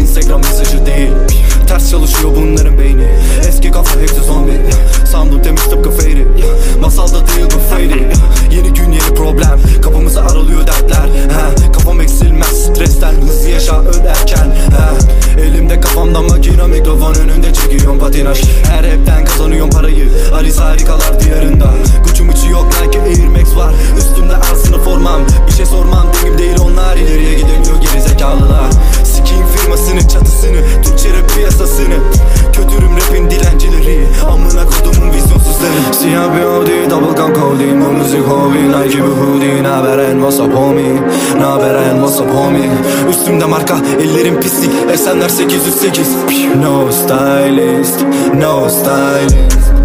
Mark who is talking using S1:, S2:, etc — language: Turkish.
S1: Instagram mesajı değil. Ters çalışıyor bunların beyni. Eski kafa hepsi zombi çekiyorum patinaj Her hepten kazanıyorum parayı. Alice harikalar diyarında Gucci mucci yok Nike Air Max var. Üstümde aslında formam Bir şey sormam benim değil onlar. İleriye gidemiyor geri zekalılar Sikiyim firmasını çatısını Türkçe rap piyasasını double gun codeine Bu müzik hobi Nike bir hoodie Naberen what's up homie. Naberen what's up homie. Üstümde marka ellerim pislik Esenler 808 No stylist No stylist